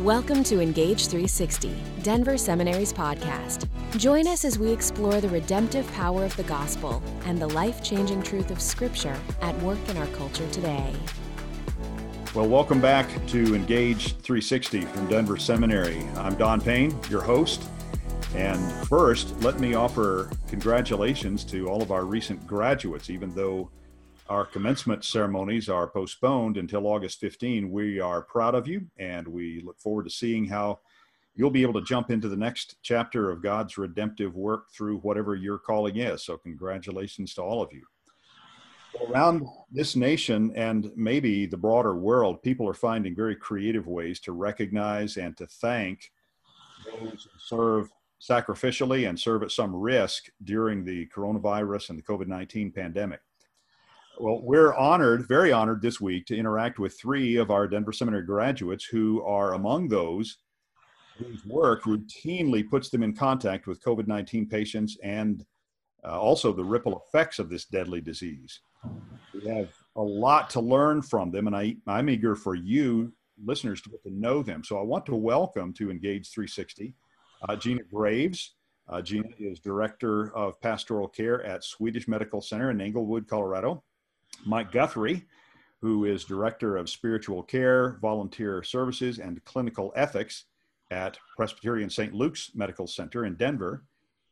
Welcome to Engage 360, Denver Seminary's podcast. Join us as we explore the redemptive power of the gospel and the life changing truth of Scripture at work in our culture today. Well, welcome back to Engage 360 from Denver Seminary. I'm Don Payne, your host. And first, let me offer congratulations to all of our recent graduates, even though our commencement ceremonies are postponed until August 15. We are proud of you and we look forward to seeing how you'll be able to jump into the next chapter of God's redemptive work through whatever your calling is. So, congratulations to all of you. Around this nation and maybe the broader world, people are finding very creative ways to recognize and to thank those who serve sacrificially and serve at some risk during the coronavirus and the COVID 19 pandemic. Well, we're honored, very honored this week to interact with three of our Denver Seminary graduates who are among those whose work routinely puts them in contact with COVID 19 patients and uh, also the ripple effects of this deadly disease. We have a lot to learn from them, and I, I'm eager for you, listeners, to get to know them. So I want to welcome to Engage 360 uh, Gina Graves. Uh, Gina is Director of Pastoral Care at Swedish Medical Center in Englewood, Colorado. Mike Guthrie, who is Director of Spiritual Care, Volunteer Services, and Clinical Ethics at Presbyterian St. Luke's Medical Center in Denver,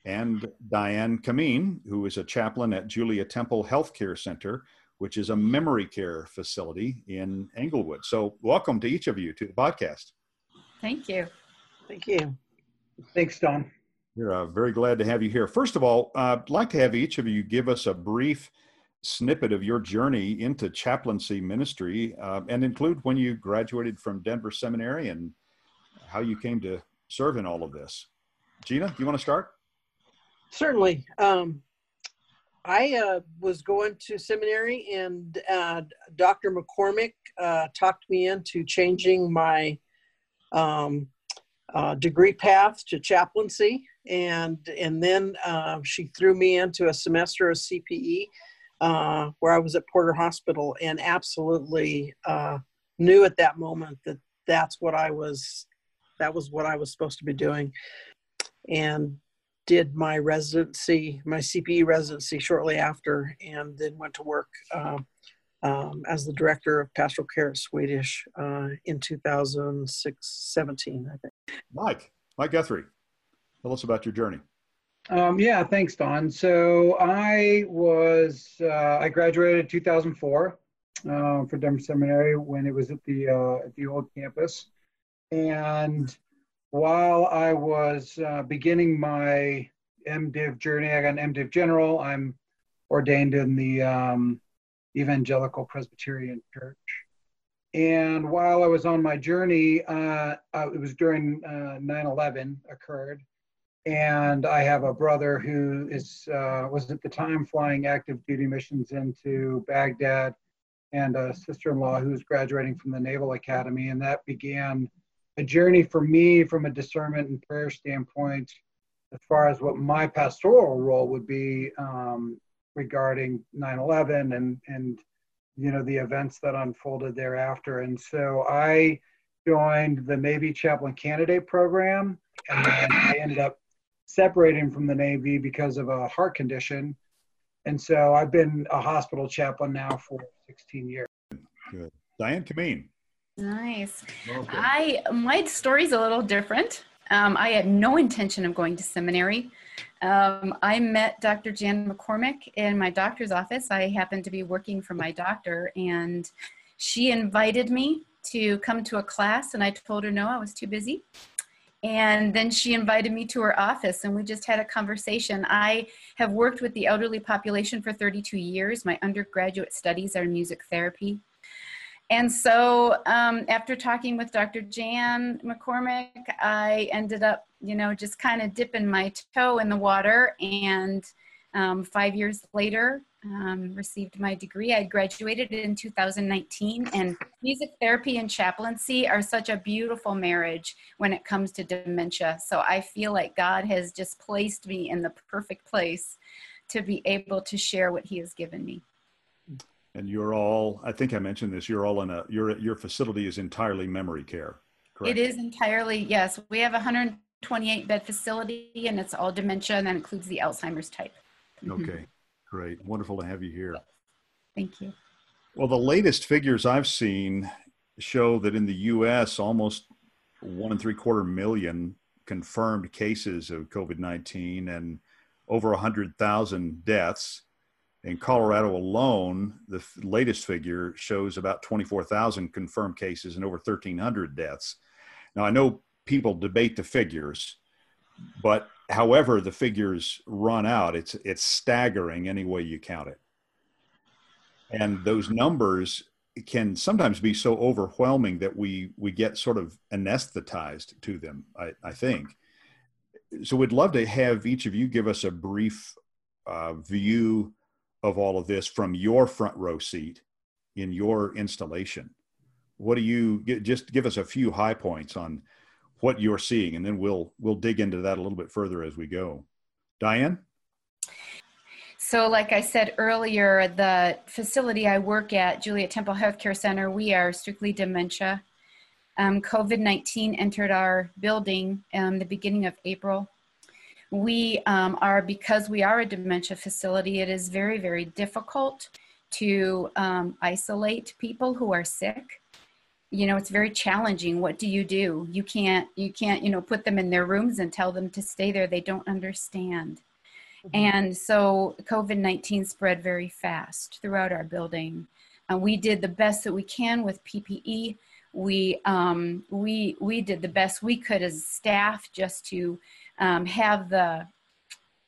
and Diane Kameen, who is a chaplain at Julia Temple Healthcare Center, which is a memory care facility in Englewood. So, welcome to each of you to the podcast. Thank you. Thank you. Thanks, Don. We're uh, very glad to have you here. First of all, uh, I'd like to have each of you give us a brief snippet of your journey into chaplaincy ministry uh, and include when you graduated from Denver Seminary and how you came to serve in all of this. Gina, do you want to start? Certainly. Um, I uh, was going to seminary, and uh, Dr. McCormick uh, talked me into changing my um, uh, degree path to chaplaincy, and and then uh, she threw me into a semester of CPE uh, where I was at Porter Hospital and absolutely uh, knew at that moment that that's what I was, that was what I was supposed to be doing. And did my residency, my CPE residency shortly after, and then went to work uh, um, as the director of pastoral care at Swedish uh, in 2006, 17, I think. Mike, Mike Guthrie, tell us about your journey. Um, yeah, thanks, Don. So I was uh, I graduated 2004 uh, for Denver Seminary when it was at the uh, at the old campus, and while I was uh, beginning my MDiv journey, I got an MDiv general. I'm ordained in the um, Evangelical Presbyterian Church. And while I was on my journey, uh, uh, it was during 9/11 occurred and I have a brother who is uh, was at the time flying active duty missions into Baghdad, and a sister-in-law who's graduating from the Naval Academy, and that began a journey for me from a discernment and prayer standpoint, as far as what my pastoral role would be um, regarding 9/11 and and you know the events that unfolded thereafter, and so I joined the Navy Chaplain Candidate Program, and then I ended up separating from the Navy because of a heart condition. And so I've been a hospital chaplain now for 16 years. Good. Diane Kameen. Nice. I my story's a little different. Um, I had no intention of going to seminary. Um, I met Dr. Jan McCormick in my doctor's office. I happened to be working for my doctor, and she invited me to come to a class, and I told her no, I was too busy. And then she invited me to her office and we just had a conversation. I have worked with the elderly population for 32 years. My undergraduate studies are music therapy. And so um, after talking with Dr. Jan McCormick, I ended up, you know, just kind of dipping my toe in the water. And um, five years later, um, received my degree. I graduated in 2019, and music therapy and chaplaincy are such a beautiful marriage when it comes to dementia. So I feel like God has just placed me in the perfect place to be able to share what He has given me. And you're all, I think I mentioned this, you're all in a, your, your facility is entirely memory care. correct? It is entirely, yes. We have a 128 bed facility and it's all dementia and that includes the Alzheimer's type. Okay, great. Wonderful to have you here. Thank you. Well, the latest figures I've seen show that in the US, almost one and three quarter million confirmed cases of COVID 19 and over 100,000 deaths. In Colorado alone, the f- latest figure shows about 24,000 confirmed cases and over 1,300 deaths. Now, I know people debate the figures, but however the figures run out, it's, it's staggering any way you count it. And those numbers can sometimes be so overwhelming that we we get sort of anesthetized to them i, I think so we'd love to have each of you give us a brief uh, view of all of this from your front row seat in your installation what do you just give us a few high points on what you're seeing and then we'll we'll dig into that a little bit further as we go diane so, like I said earlier, the facility I work at, Julia Temple Healthcare Center, we are strictly dementia. Um, COVID 19 entered our building um, the beginning of April. We um, are, because we are a dementia facility, it is very, very difficult to um, isolate people who are sick. You know, it's very challenging. What do you do? You can't, you can't, you know, put them in their rooms and tell them to stay there. They don't understand. Mm-hmm. And so COVID 19 spread very fast throughout our building. And we did the best that we can with PPE. We, um, we, we did the best we could as staff just to um, have the,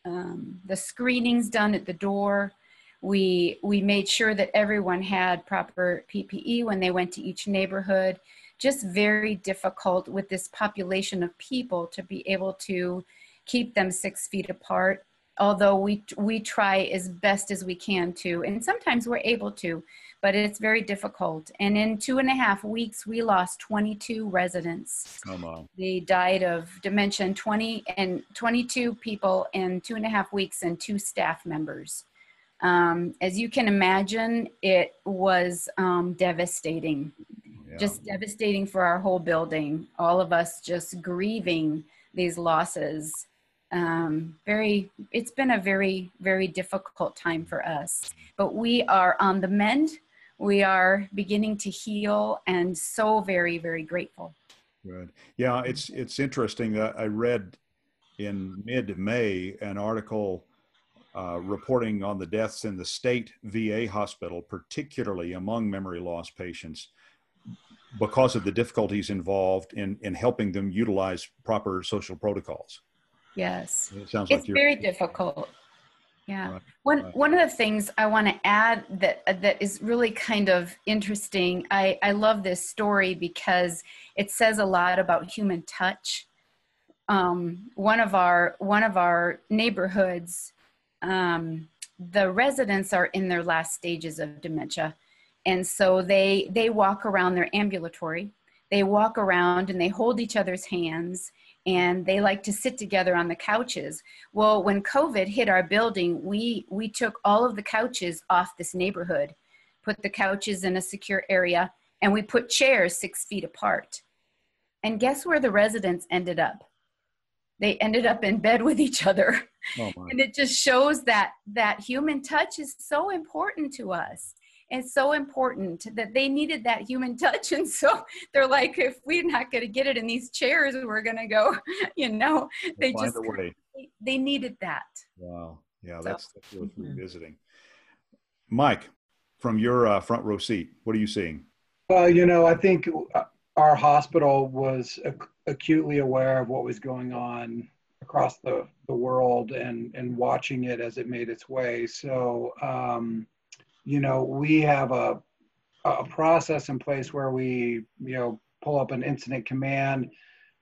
um, the screenings done at the door. We, we made sure that everyone had proper PPE when they went to each neighborhood. Just very difficult with this population of people to be able to keep them six feet apart although we we try as best as we can to and sometimes we're able to but it's very difficult. And in two and a half weeks we lost 22 residents. Oh, they died of dementia 20 and 22 people in two and a half weeks and two staff members um, as you can imagine it was um, devastating. Yeah. just devastating for our whole building. All of us just grieving these losses. Um, very it's been a very very difficult time for us. But we are on the mend. We are beginning to heal and so very very grateful. Good. Yeah it's it's interesting that i read in mid-may an article uh, reporting on the deaths in the state va hospital particularly among memory loss patients because of the difficulties involved in in helping them utilize proper social protocols Yes. It sounds it's like you're very difficult. Yeah. Right, One right. one of the things I want to add that that is really kind of interesting. I I love this story because it says a lot about human touch. Um, one of our one of our neighborhoods, um, the residents are in their last stages of dementia, and so they they walk around. They're ambulatory. They walk around and they hold each other's hands and they like to sit together on the couches. Well, when COVID hit our building, we we took all of the couches off this neighborhood, put the couches in a secure area, and we put chairs six feet apart. And guess where the residents ended up? They ended up in bed with each other. Oh, and it just shows that that human touch is so important to us it's so important that they needed that human touch and so they're like if we're not going to get it in these chairs we're going to go you know they Find just way. they, they needed that Wow. Yeah, So- that's, that's worth Mhm. revisiting. Mike, from your uh, front row seat, what are you seeing? Well, you know, I think uh, our hospital was ac- acutely aware of what was going on across the, the world and, and watching it as it made its way. So, um, you know, we have a, a process in place where we, you know, pull up an incident command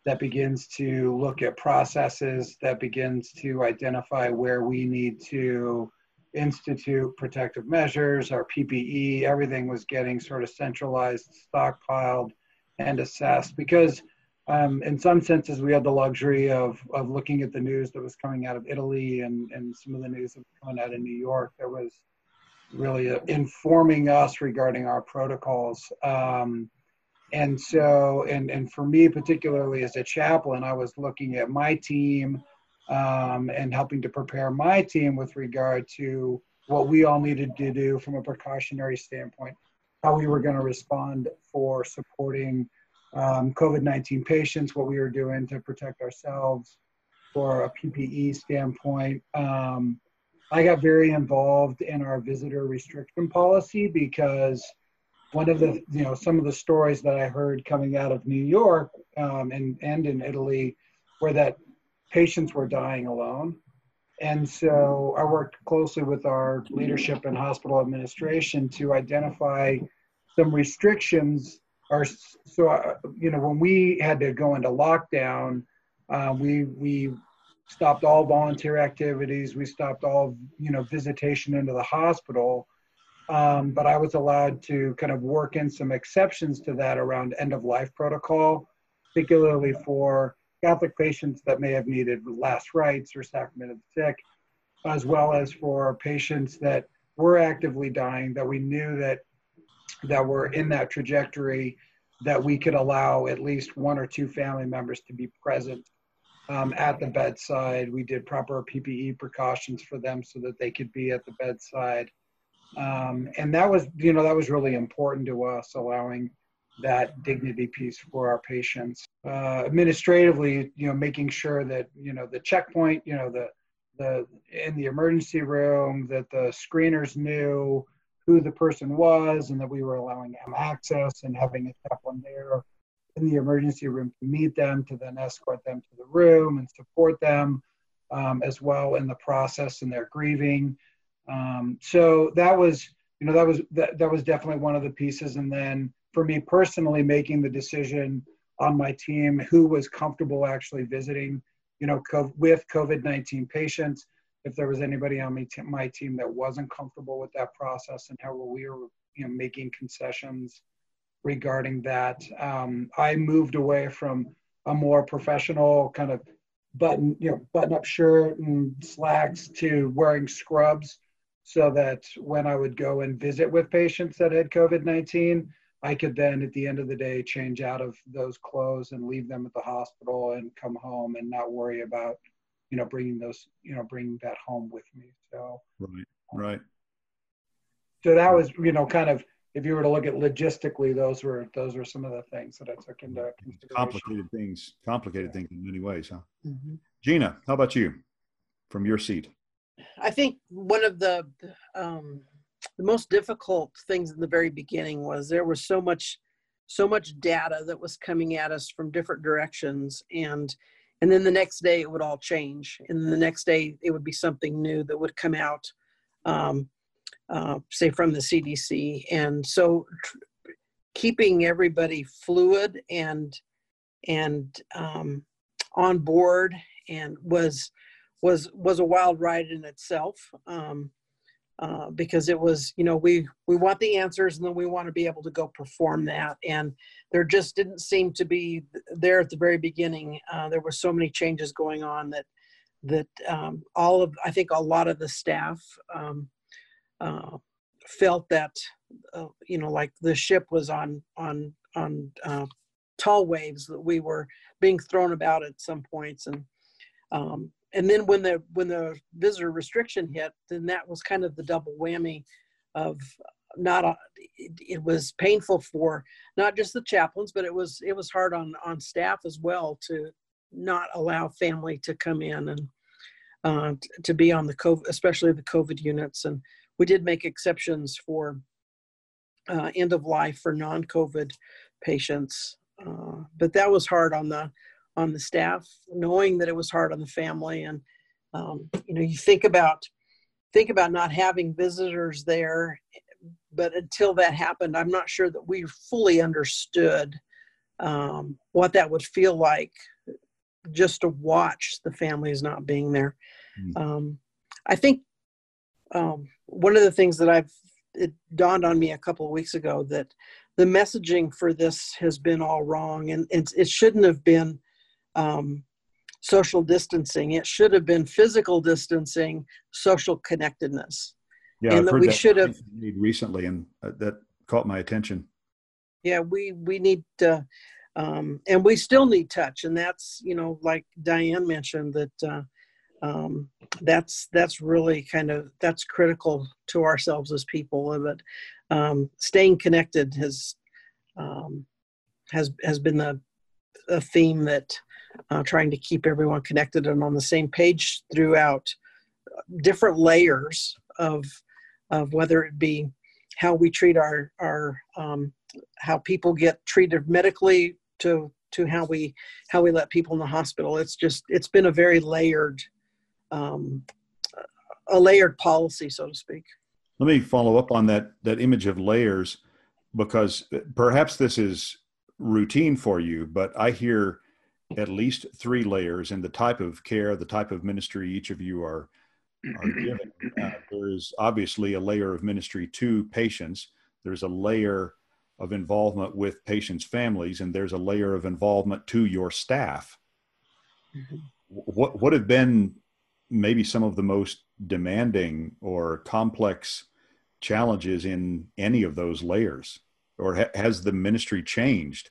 that begins to look at processes, that begins to identify where we need to institute protective measures, our PPE, everything was getting sort of centralized, stockpiled, and assessed. Because um, in some senses, we had the luxury of, of looking at the news that was coming out of Italy and, and some of the news that was coming out of New York that was really uh, informing us regarding our protocols. Um, and so and and for me particularly as a chaplain i was looking at my team um, and helping to prepare my team with regard to what we all needed to do from a precautionary standpoint how we were going to respond for supporting um, covid-19 patients what we were doing to protect ourselves for a ppe standpoint. Um, i got very involved in our visitor restriction policy because one of the you know some of the stories that I heard coming out of New York um, and and in Italy were that patients were dying alone, and so I worked closely with our leadership and hospital administration to identify some restrictions. are so uh, you know when we had to go into lockdown, uh, we we stopped all volunteer activities. We stopped all you know visitation into the hospital um, but I was allowed to kind of work in some exceptions to that around end of life protocol, particularly for Catholic patients that may have needed last rites or sacrament of the sick, as well as for patients that were actively dying that we knew that that were in that trajectory that we could allow at least one or two family members to be present um, at the bedside. We did proper PPE precautions for them so that they could be at the bedside. Um, and that was, you know, that was really important to us, allowing that dignity piece for our patients. Uh, administratively, you know, making sure that, you know, the checkpoint, you know, the, the, in the emergency room, that the screeners knew who the person was and that we were allowing them access and having a chaplain there in the emergency room to meet them, to then escort them to the room and support them um, as well in the process and their grieving. Um, so that was, you know, that was that, that was definitely one of the pieces. And then for me personally, making the decision on my team who was comfortable actually visiting, you know, with COVID-19 patients. If there was anybody on my, team that wasn't comfortable with that process and how we were, you know, making concessions regarding that, um, I moved away from a more professional kind of button, you know, button-up shirt and slacks to wearing scrubs so that when I would go and visit with patients that had COVID 19, I could then at the end of the day change out of those clothes and leave them at the hospital and come home and not worry about, you know, bringing those, you know, bringing that home with me. So, right, right. So that was, you know, kind of, if you were to look at logistically, those were those were some of the things that I took into consideration. Complicated things, complicated things in many ways, huh? Mm-hmm. Gina, how about you, from your seat? I think one of the um, the most difficult things in the very beginning was there was so much so much data that was coming at us from different directions and and then the next day it would all change. And the next day it would be something new that would come out um, uh, say from the cdc and so tr- keeping everybody fluid and and um, on board and was was was a wild ride in itself. Um, uh, because it was you know we we want the answers and then we want to be able to go perform that. And there just didn't seem to be there at the very beginning uh, there were so many changes going on that that um, all of i think a lot of the staff um, uh, felt that uh, you know like the ship was on on on uh, tall waves that we were being thrown about at some points. And um, and then when the when the visitor restriction hit, then that was kind of the double whammy of not a, it, it, was painful for not just the chaplains, but it was it was hard on on staff as well to not allow family to come in and uh, to be on the COVID, especially the COVID units. And we did make exceptions for uh, end of life for non-COVID patients, uh, but that was hard on the on the staff, knowing that it was hard on the family. And um, you know, you think about think about not having visitors there, but until that happened, I'm not sure that we fully understood um, what that would feel like just to watch the families not being there. Mm. Um, I think um, one of the things that I've it dawned on me a couple of weeks ago that the messaging for this has been all wrong and it, it shouldn't have been um, social distancing. It should have been physical distancing, social connectedness. Yeah, and that we should have recently, and uh, that caught my attention. yeah we we need to um, and we still need touch and that's you know like diane mentioned that uh, um, that's that's really kind of that's critical to ourselves as people but um, staying connected has um, has has been the a theme that uh, trying to keep everyone connected and on the same page throughout different layers of of whether it be how we treat our our um, how people get treated medically to to how we how we let people in the hospital. It's just it's been a very layered um, a layered policy, so to speak. Let me follow up on that that image of layers because perhaps this is routine for you, but I hear at least three layers in the type of care, the type of ministry each of you are are given. Uh, there is obviously a layer of ministry to patients. There's a layer of involvement with patients' families, and there's a layer of involvement to your staff. Mm-hmm. What what have been maybe some of the most demanding or complex challenges in any of those layers, or ha- has the ministry changed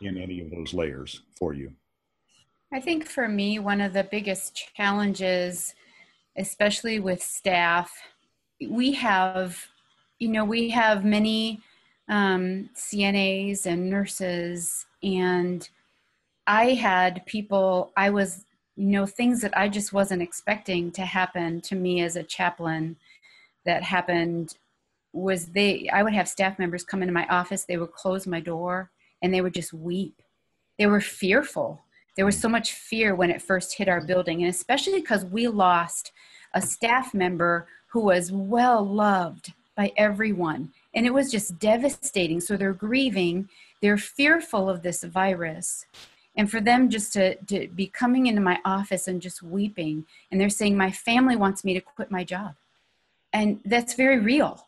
in any of those layers for you? I think for me, one of the biggest challenges especially with staff. We have, you know, we have many um, CNAs and nurses, and I had people, I was, you know, things that I just wasn't expecting to happen to me as a chaplain that happened was they i would have staff members come into my office they would close my door and they would just weep they were fearful there was so much fear when it first hit our building, and especially because we lost a staff member who was well loved by everyone. And it was just devastating. So they're grieving, they're fearful of this virus. And for them just to, to be coming into my office and just weeping, and they're saying, My family wants me to quit my job. And that's very real.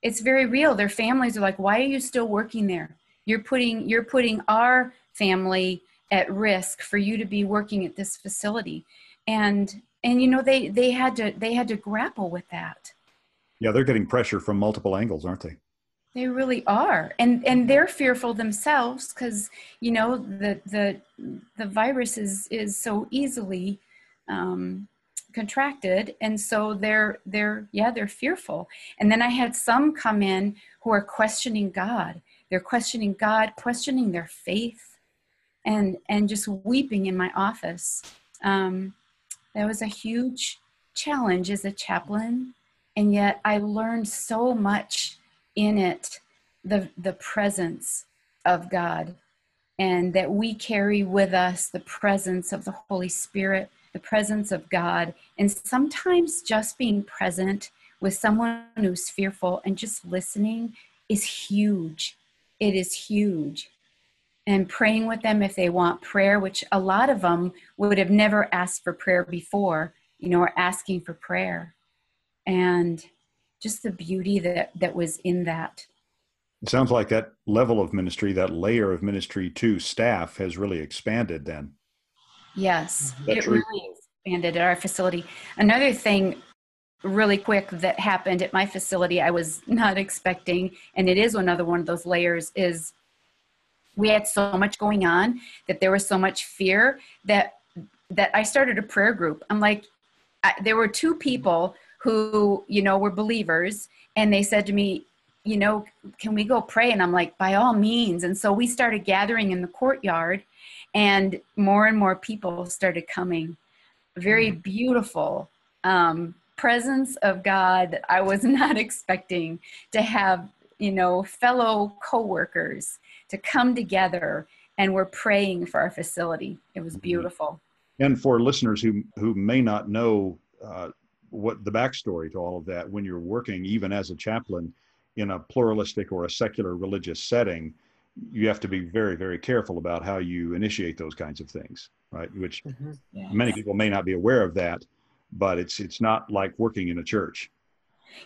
It's very real. Their families are like, Why are you still working there? You're putting you're putting our family at risk for you to be working at this facility. And and you know they they had to they had to grapple with that. Yeah they're getting pressure from multiple angles aren't they? They really are. And and they're fearful themselves because you know the the the virus is is so easily um, contracted. And so they're they're yeah they're fearful. And then i had some come in who are questioning god they're questioning god questioning their faith and and just weeping in my office. Um, that was a huge challenge as a chaplain, and yet I learned so much in it. The the presence of God, and that we carry with us the presence of the Holy Spirit, the presence of God, and sometimes just being present with someone who's fearful and just listening is huge. It is huge and praying with them if they want prayer, which a lot of them would have never asked for prayer before, you know, or asking for prayer. And just the beauty that, that was in that. It sounds like that level of ministry, that layer of ministry to staff has really expanded then. Yes, mm-hmm. it true? really expanded at our facility. Another thing really quick that happened at my facility I was not expecting, and it is another one of those layers, is we had so much going on that there was so much fear that that I started a prayer group. I'm like, I, there were two people who you know were believers, and they said to me, you know, can we go pray? And I'm like, by all means. And so we started gathering in the courtyard, and more and more people started coming. Very mm-hmm. beautiful um, presence of God that I was not expecting to have, you know, fellow coworkers to come together and we're praying for our facility. It was mm-hmm. beautiful. And for listeners who who may not know uh, what the backstory to all of that, when you're working even as a chaplain in a pluralistic or a secular religious setting, you have to be very very careful about how you initiate those kinds of things, right? Which mm-hmm. yes. many people may not be aware of that, but it's it's not like working in a church.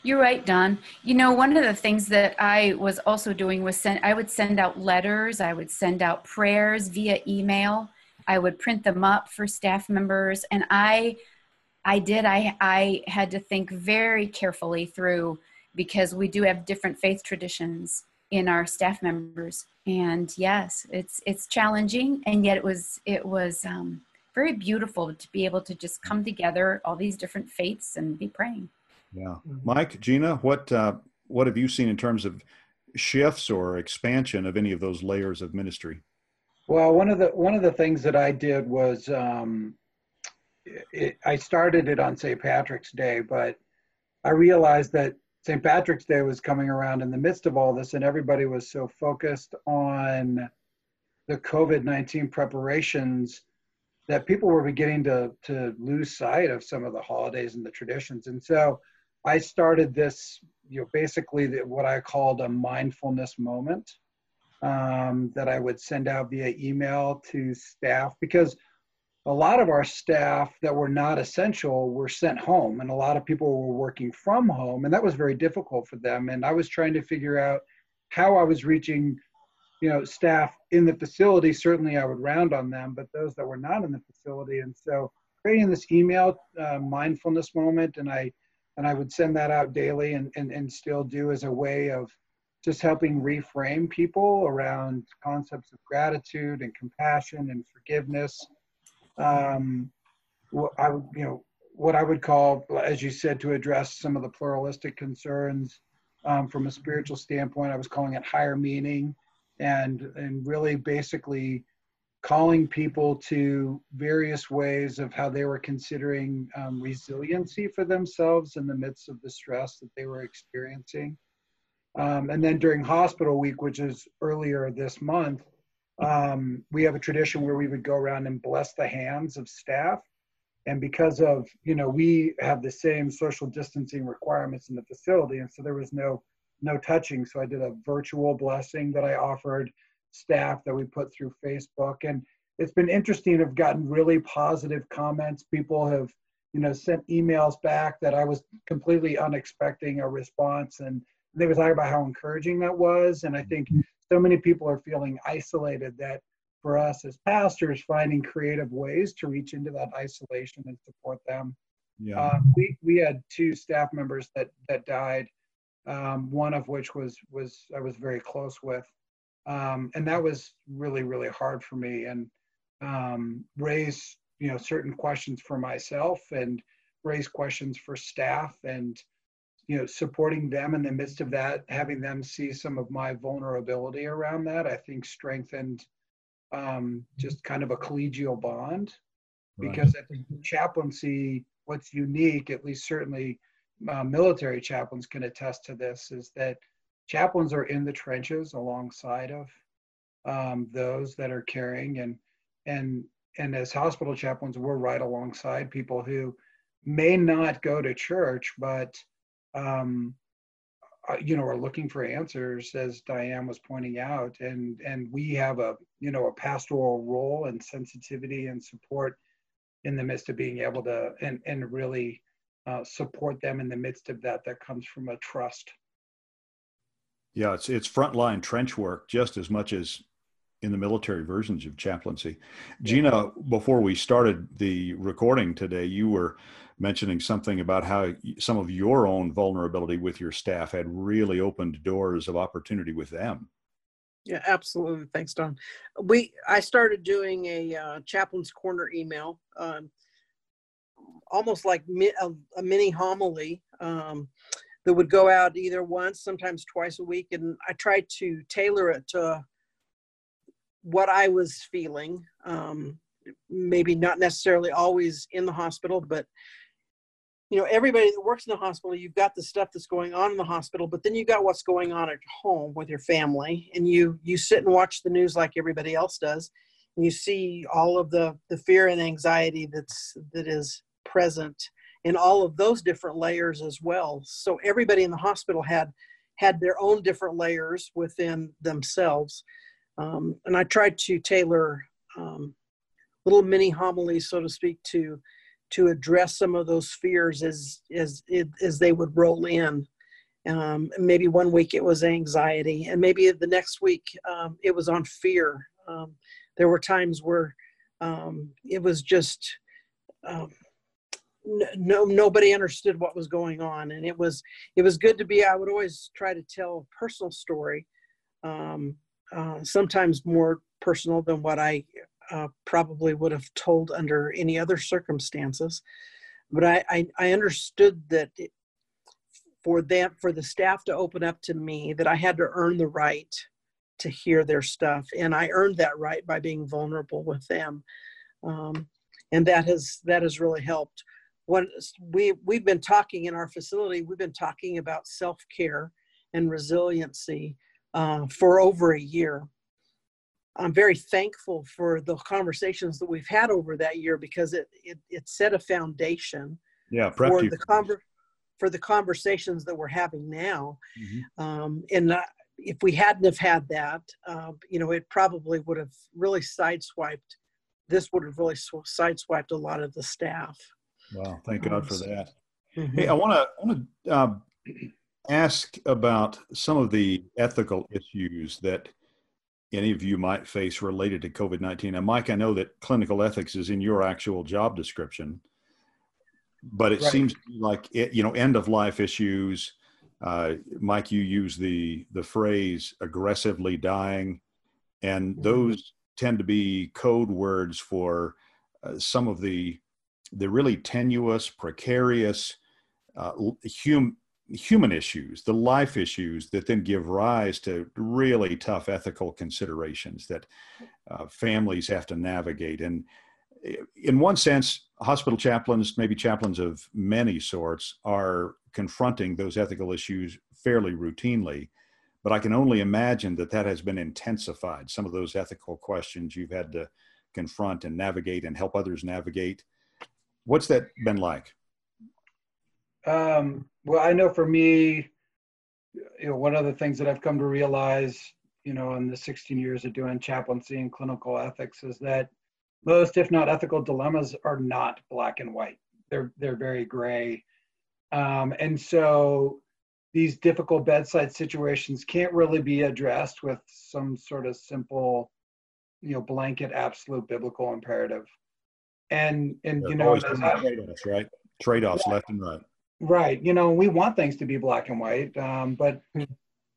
You're right, Don. You know, one of the things that I was also doing was send, I would send out letters, I would send out prayers via email. I would print them up for staff members and I I did I I had to think very carefully through because we do have different faith traditions in our staff members. And yes, it's it's challenging, and yet it was it was um, very beautiful to be able to just come together, all these different faiths, and be praying. Yeah, Mike, Gina, what uh, what have you seen in terms of shifts or expansion of any of those layers of ministry? Well, one of the one of the things that I did was um, it, I started it on St. Patrick's Day, but I realized that St. Patrick's Day was coming around in the midst of all this, and everybody was so focused on the COVID 19 preparations that people were beginning to, to lose sight of some of the holidays and the traditions. And so I started this, you know, basically the, what I called a mindfulness moment um, that I would send out via email to staff because a lot of our staff that were not essential were sent home and a lot of people were working from home and that was very difficult for them and i was trying to figure out how i was reaching you know staff in the facility certainly i would round on them but those that were not in the facility and so creating this email uh, mindfulness moment and i and i would send that out daily and, and and still do as a way of just helping reframe people around concepts of gratitude and compassion and forgiveness um, what I would, you know, what I would call, as you said, to address some of the pluralistic concerns um, from a spiritual standpoint. I was calling it higher meaning, and and really basically calling people to various ways of how they were considering um, resiliency for themselves in the midst of the stress that they were experiencing. Um, and then during hospital week, which is earlier this month, um, we have a tradition where we would go around and bless the hands of staff. And because of, you know, we have the same social distancing requirements in the facility, and so there was no no touching. So I did a virtual blessing that I offered staff that we put through Facebook. And it's been interesting. I've gotten really positive comments. People have, you know, sent emails back that I was completely unexpecting a response. And they were talking about how encouraging that was. And I think so many people are feeling isolated that for us as pastors, finding creative ways to reach into that isolation and support them. Yeah. Uh, we, we had two staff members that, that died, um, one of which was, was I was very close with. Um, and that was really, really hard for me and um, raise, you know, certain questions for myself and raise questions for staff and you know supporting them in the midst of that having them see some of my vulnerability around that i think strengthened um, just kind of a collegial bond right. because i think chaplaincy what's unique at least certainly uh, military chaplains can attest to this is that chaplains are in the trenches alongside of um, those that are caring and and and as hospital chaplains we're right alongside people who may not go to church but um, uh, you know, are looking for answers, as Diane was pointing out, and and we have a you know a pastoral role and sensitivity and support in the midst of being able to and and really uh, support them in the midst of that. That comes from a trust. Yeah, it's it's frontline trench work just as much as in the military versions of chaplaincy. Gina, before we started the recording today, you were mentioning something about how some of your own vulnerability with your staff had really opened doors of opportunity with them. Yeah, absolutely. Thanks, Don. We I started doing a uh, chaplain's corner email, um, almost like mi- a, a, mini homily um, that would go out either once, sometimes twice a week, and I tried to tailor it to what I was feeling. Um, maybe not necessarily always in the hospital, but you know everybody that works in the hospital you've got the stuff that's going on in the hospital but then you've got what's going on at home with your family and you you sit and watch the news like everybody else does and you see all of the the fear and anxiety that's that is present in all of those different layers as well so everybody in the hospital had had their own different layers within themselves um, and i tried to tailor um, little mini homilies so to speak to to address some of those fears as as as they would roll in. Um, maybe one week it was anxiety, and maybe the next week um, it was on fear. Um, there were times where um, it was just um, no nobody understood what was going on, and it was it was good to be. I would always try to tell a personal story um, uh, sometimes more personal than what I uh, probably would have told under any other circumstances. But I, I, I understood that it, for them, for the staff to open up to me, that I had to earn the right to hear their stuff, and I earned that right by being vulnerable with them, um, and that has that has really helped. When we we've been talking in our facility, we've been talking about self care and resiliency uh, for over a year. I'm very thankful for the conversations that we've had over that year because it it, it set a foundation yeah, for the conver- for the conversations that we're having now. Mm-hmm. Um, and uh, if we hadn't have had that, uh, you know, it probably would have really sideswiped. This would have really sideswiped a lot of the staff. Wow! Thank God for that. Mm-hmm. Hey, I want to want to uh, ask about some of the ethical issues that any of you might face related to COVID 19. And Mike, I know that clinical ethics is in your actual job description, but it right. seems like it, you know, end of life issues. Uh, Mike, you use the, the phrase aggressively dying, and mm-hmm. those tend to be code words for uh, some of the, the really tenuous, precarious, uh, hum, human issues, the life issues that then give rise to really tough ethical considerations that uh, families have to navigate. And in one sense, hospital chaplains, maybe chaplains of many sorts, are confronting those ethical issues fairly routinely. But I can only imagine that that has been intensified. Some of those ethical questions you've had to confront and navigate and help others navigate. What's that been like? Um, well, I know for me, you know, one of the things that I've come to realize, you know, in the 16 years of doing chaplaincy and clinical ethics is that most, if not ethical dilemmas, are not black and white. They're they're very gray, um, and so these difficult bedside situations can't really be addressed with some sort of simple, you know, blanket absolute biblical imperative. And and you know, trade-offs, right? Trade-offs yeah. left and right. Right. You know, we want things to be black and white, um, but hmm.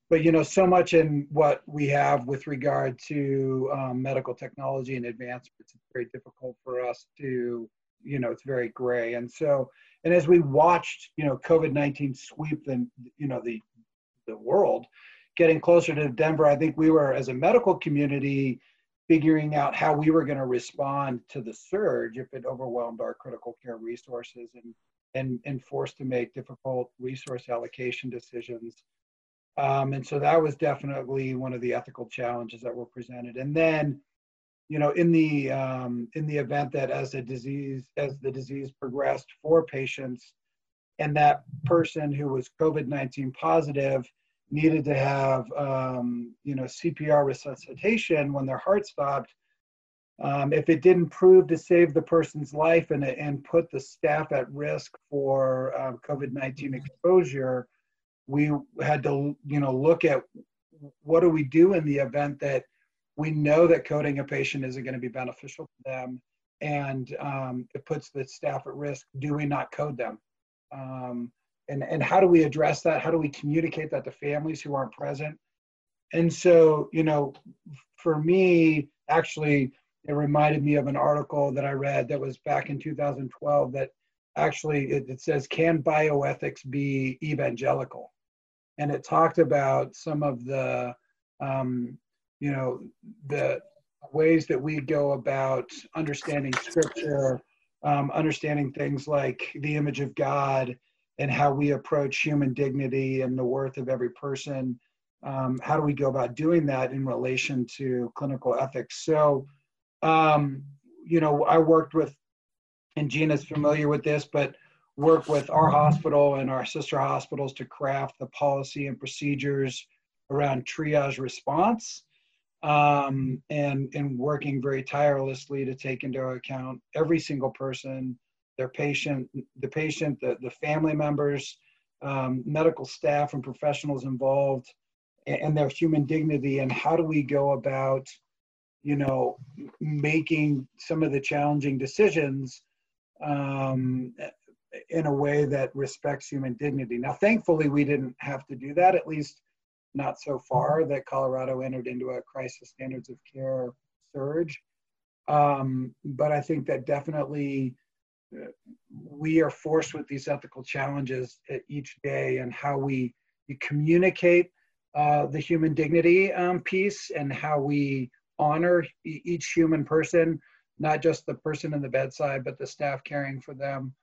but you know, so much in what we have with regard to um, medical technology and advancements, it's very difficult for us to, you know, it's very gray. And so, and as we watched, you know, COVID nineteen sweep the, you know, the the world, getting closer to Denver, I think we were as a medical community figuring out how we were going to respond to the surge if it overwhelmed our critical care resources and and, and forced to make difficult resource allocation decisions. Um, and so that was definitely one of the ethical challenges that were presented. And then, you know, in the um, in the event that as the disease as the disease progressed for patients, and that person who was COVID nineteen positive needed to have um, you know CPR resuscitation when their heart stopped, um, if it didn't prove to save the person's life and, and put the staff at risk for uh, COVID-19 exposure, we had to, you know, look at what do we do in the event that we know that coding a patient isn't going to be beneficial to them and um, it puts the staff at risk. Do we not code them? Um, and, and how do we address that? How do we communicate that to families who aren't present? And so, you know, for me, actually, it reminded me of an article that I read that was back in 2012 that actually it, it, says, Can bioethics be evangelical? And it talked about some of the, um, you know, the ways that we go about understanding scripture, um, understanding things like the image of God and how we approach human dignity and the worth of every person. Um, how do we go about doing that in relation to clinical ethics? So, um, you know, I worked with, and Gina's familiar with this, but work with our hospital and our sister hospitals to craft the policy and procedures around triage response um, and, and working very tirelessly to take into account every single person, their patient, the patient, the, the family members, um, medical staff and professionals involved, and, and their human dignity, and how do we go about you know, making some of the challenging decisions um, in a way that respects human dignity. Now, thankfully, we didn't have to do that. At least not so far that Colorado entered into a crisis standards of care surge. Um, but I think that definitely we are forced with these ethical challenges each day and how we, we communicate uh, the human dignity um, piece and how we honor each human person, not just the person in the bedside, but the staff caring for them.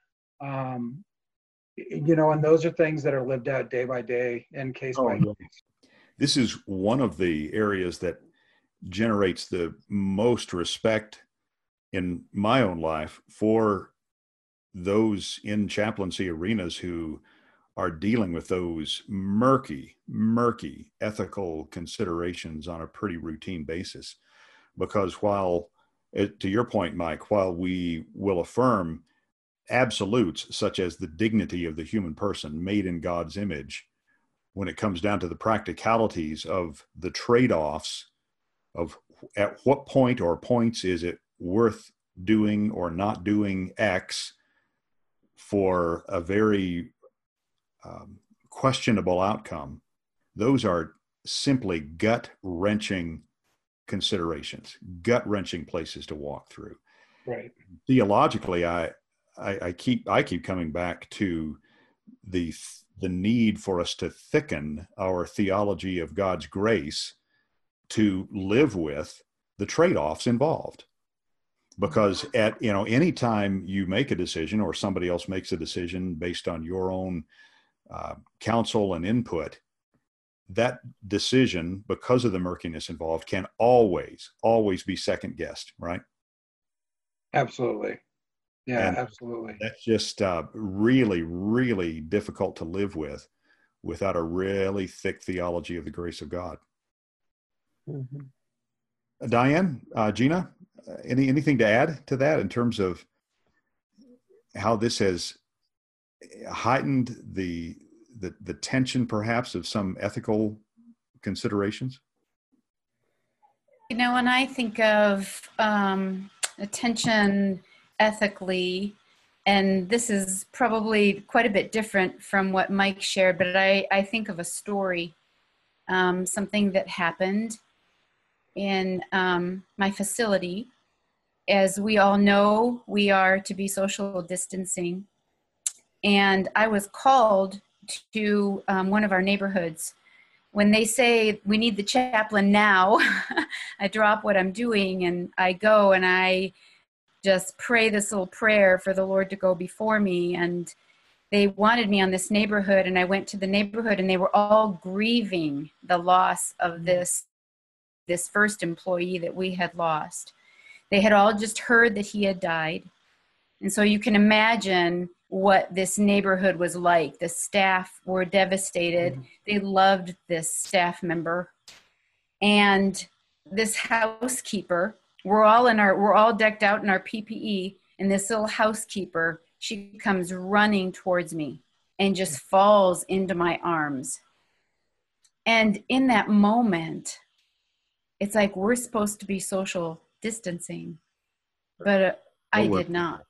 Um, you know, and those are things that are lived out day by day and case oh, by case. This is one of the areas that generates the most respect in my own life for those in chaplaincy arenas who are dealing with those murky, murky ethical considerations on a pretty routine basis. Because while, eh, to your point, Mike, while we will affirm absolutes such as the dignity of the human person made in God's image, when it comes down to the practicalities of the trade offs of at what point or points is it worth doing or not doing X for a very um, questionable outcome, those are simply gut wrenching considerations, gut wrenching places to walk through. Right. Theologically, I, I, I keep I keep coming back to the the need for us to thicken our theology of God's grace to live with the trade-offs involved because at you know any time you make a decision or somebody else makes a decision based on your own uh, counsel and input that decision because of the murkiness involved can always always be second guessed right? Absolutely. Yeah and absolutely. that's just uh, really really difficult to live with without a really thick theology of the grace of god. Mm-hmm. diane uh, gina any anything to add to that in terms of how this has heightened the the, the tension perhaps of some ethical considerations? You know when i think of um, attention ethically and this is probably quite a bit different from what mike shared but i, I think of a story um, something that happened in um, my facility as we all know, we are to be social distancing. And I was called to um, one of our neighborhoods. When they say we need the chaplain now, I drop what I'm doing and I go and I just pray this little prayer for the Lord to go before me. And they wanted me on this neighborhood, and I went to the neighborhood, and they were all grieving the loss of this this first employee that we had lost. They had all just heard that he had died. And so you can imagine what this neighborhood was like. The staff were devastated. Mm-hmm. They loved this staff member. And this housekeeper, we're all in our we're all decked out in our PPE and this little housekeeper, she comes running towards me and just falls into my arms. And in that moment, it's like we're supposed to be social distancing, but uh, I did not.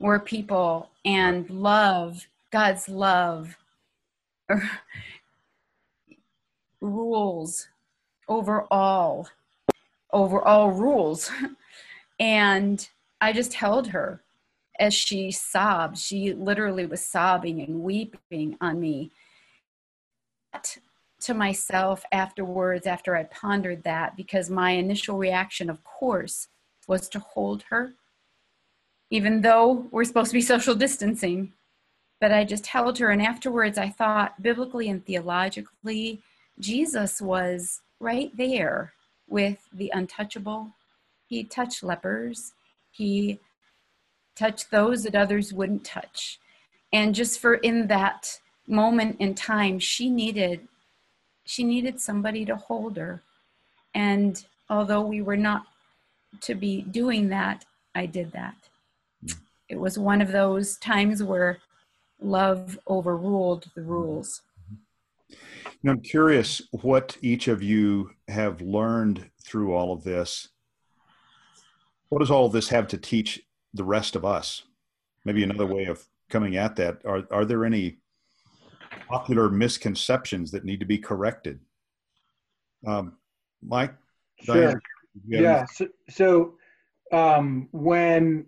We're people and love, God's love, rules over all, over all rules. and I just held her as she sobbed. She literally was sobbing and weeping on me to myself afterwards after I pondered that because my initial reaction, of course, was to hold her, even though we're supposed to be social distancing. But I just held her, and afterwards I thought, biblically and theologically, Jesus was right there with the untouchable. He touched lepers, he touched those that others wouldn't touch. And just for in that moment in time, she needed she needed somebody to hold her. And although we were not to be doing that, I did that. Mm. It was one of those times where love overruled the rules. Now, I'm curious what each of you have learned through all of this. What does all of this have to teach the rest of us? Maybe another way of coming at that. Are, are there any popular misconceptions that need to be corrected. Um, Mike, sure. yeah. So, so um, when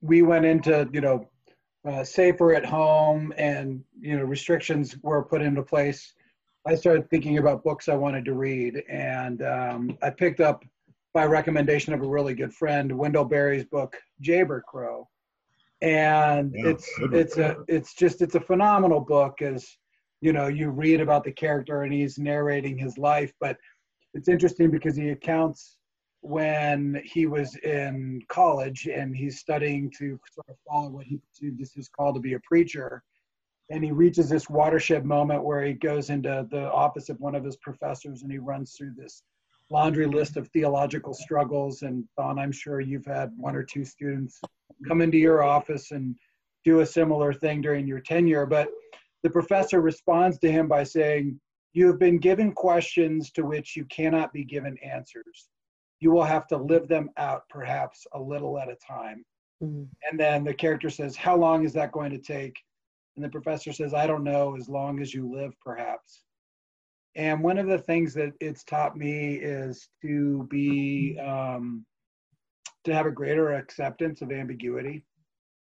we went into you know uh, safer at home and you know restrictions were put into place i started thinking about books i wanted to read and um, i picked up by recommendation of a really good friend wendell berry's book Jayber Crow and yeah, it's it's a it's just it's a phenomenal book as you know you read about the character and he's narrating his life but it's interesting because he accounts when he was in college and he's studying to sort of follow what he perceived as his call to be a preacher. And he reaches this watershed moment where he goes into the office of one of his professors and he runs through this laundry list of theological struggles. And Don, I'm sure you've had one or two students come into your office and do a similar thing during your tenure. But the professor responds to him by saying, You have been given questions to which you cannot be given answers you will have to live them out perhaps a little at a time. Mm-hmm. And then the character says, How long is that going to take? And the professor says, I don't know, as long as you live, perhaps. And one of the things that it's taught me is to be, um, to have a greater acceptance of ambiguity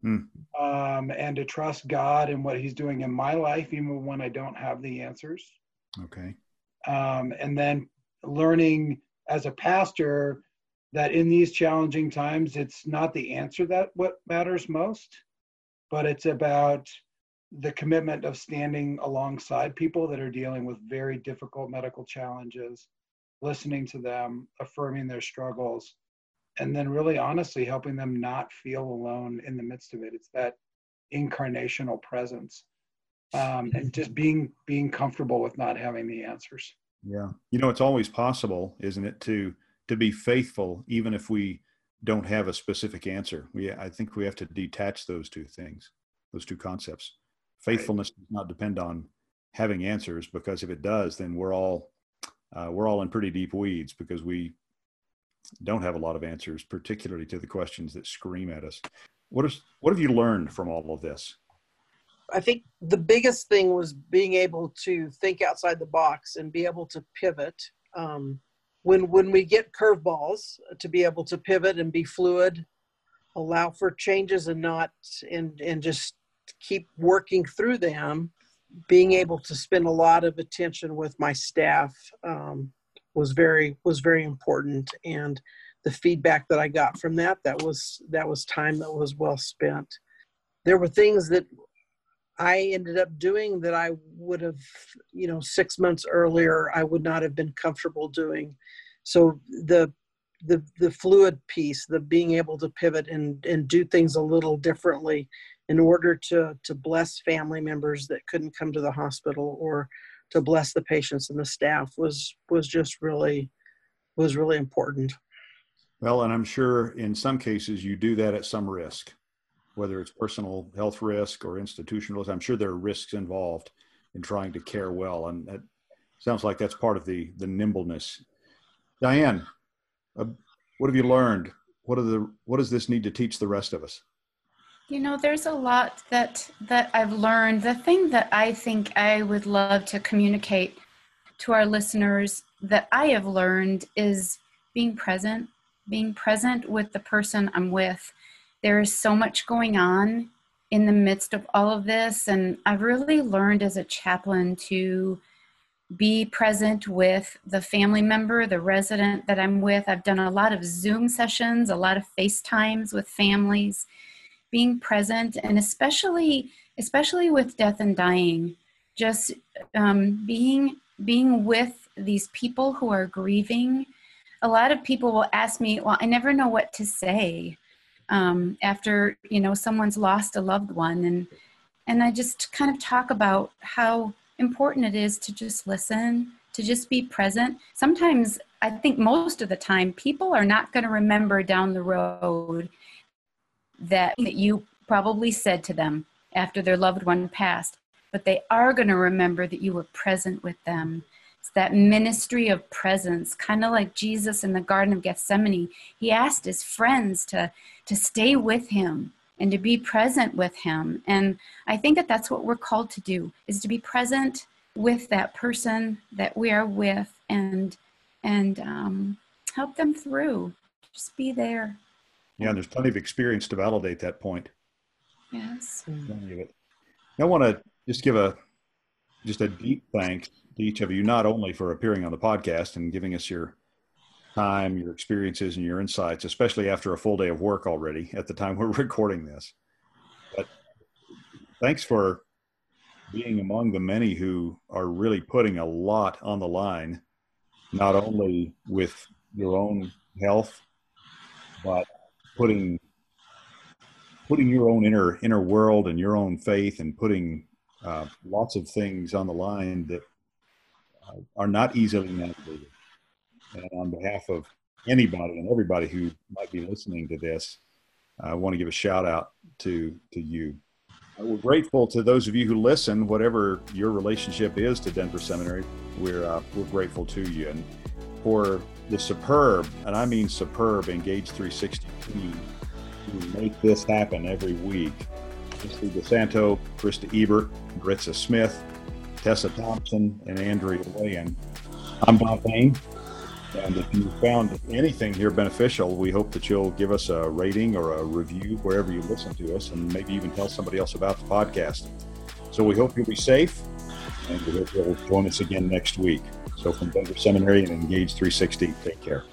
mm. um, and to trust God and what He's doing in my life, even when I don't have the answers. Okay. Um, and then learning as a pastor that in these challenging times it's not the answer that what matters most but it's about the commitment of standing alongside people that are dealing with very difficult medical challenges listening to them affirming their struggles and then really honestly helping them not feel alone in the midst of it it's that incarnational presence um, and just being being comfortable with not having the answers yeah. You know, it's always possible, isn't it, to to be faithful even if we don't have a specific answer. We I think we have to detach those two things, those two concepts. Faithfulness right. does not depend on having answers because if it does, then we're all uh, we're all in pretty deep weeds because we don't have a lot of answers, particularly to the questions that scream at us. What is what have you learned from all of this? I think the biggest thing was being able to think outside the box and be able to pivot. Um, when when we get curveballs, to be able to pivot and be fluid, allow for changes and not and and just keep working through them. Being able to spend a lot of attention with my staff um, was very was very important, and the feedback that I got from that that was that was time that was well spent. There were things that I ended up doing that I would have, you know, six months earlier, I would not have been comfortable doing. So the the the fluid piece, the being able to pivot and and do things a little differently in order to to bless family members that couldn't come to the hospital or to bless the patients and the staff was was just really was really important. Well, and I'm sure in some cases you do that at some risk whether it's personal health risk or institutional risk. I'm sure there are risks involved in trying to care well, and that sounds like that's part of the the nimbleness. Diane, uh, what have you learned? What are the what does this need to teach the rest of us? You know, there's a lot that that I've learned. The thing that I think I would love to communicate to our listeners that I have learned is being present, being present with the person I'm with there is so much going on in the midst of all of this. And I've really learned as a chaplain to be present with the family member, the resident that I'm with. I've done a lot of Zoom sessions, a lot of FaceTimes with families, being present, and especially especially with death and dying, just um, being being with these people who are grieving. A lot of people will ask me, "Well, I never know what to say." um, after you know someone's lost a loved one and and i just kind of talk about how important it is to just listen to just be present sometimes i think most of the time people are not going to remember down the road that, that you probably said to them after their loved one passed but they are going to remember that you were present with them. It's that ministry of presence, kind of like Jesus in the Garden of Gethsemane. He asked his friends to, to stay with him and to be present with him. And i think that that's what we're called to do is to be present with that person that we are with and and um, help them through. Just be there yeah and there's plenty of experience to validate that point. Yes. I want to just give a just a deep thanks to each of you not only for appearing on the podcast and giving us your time, your experiences, and your insights, especially after a full day of work already at the time we're recording this. But thanks for being among the many who are really putting a lot on the line, not only with your own health, but putting putting your own inner inner world and your own faith and putting uh, lots of things on the line that uh, are not easily navigated. And on behalf of anybody and everybody who might be listening to this, I want to give a shout out to, to you. We're grateful to those of you who listen, whatever your relationship is to Denver Seminary. We're, uh, we're grateful to you. And for the superb, and I mean superb, Engage 360 team who make this happen every week. Christy DeSanto, Krista Ebert, Gritza Smith, Tessa Thompson, and Andrea Wayan. I'm Don Payne. And if you found anything here beneficial, we hope that you'll give us a rating or a review wherever you listen to us and maybe even tell somebody else about the podcast. So we hope you'll be safe and we hope you'll join us again next week. So from Denver Seminary and Engage 360, take care.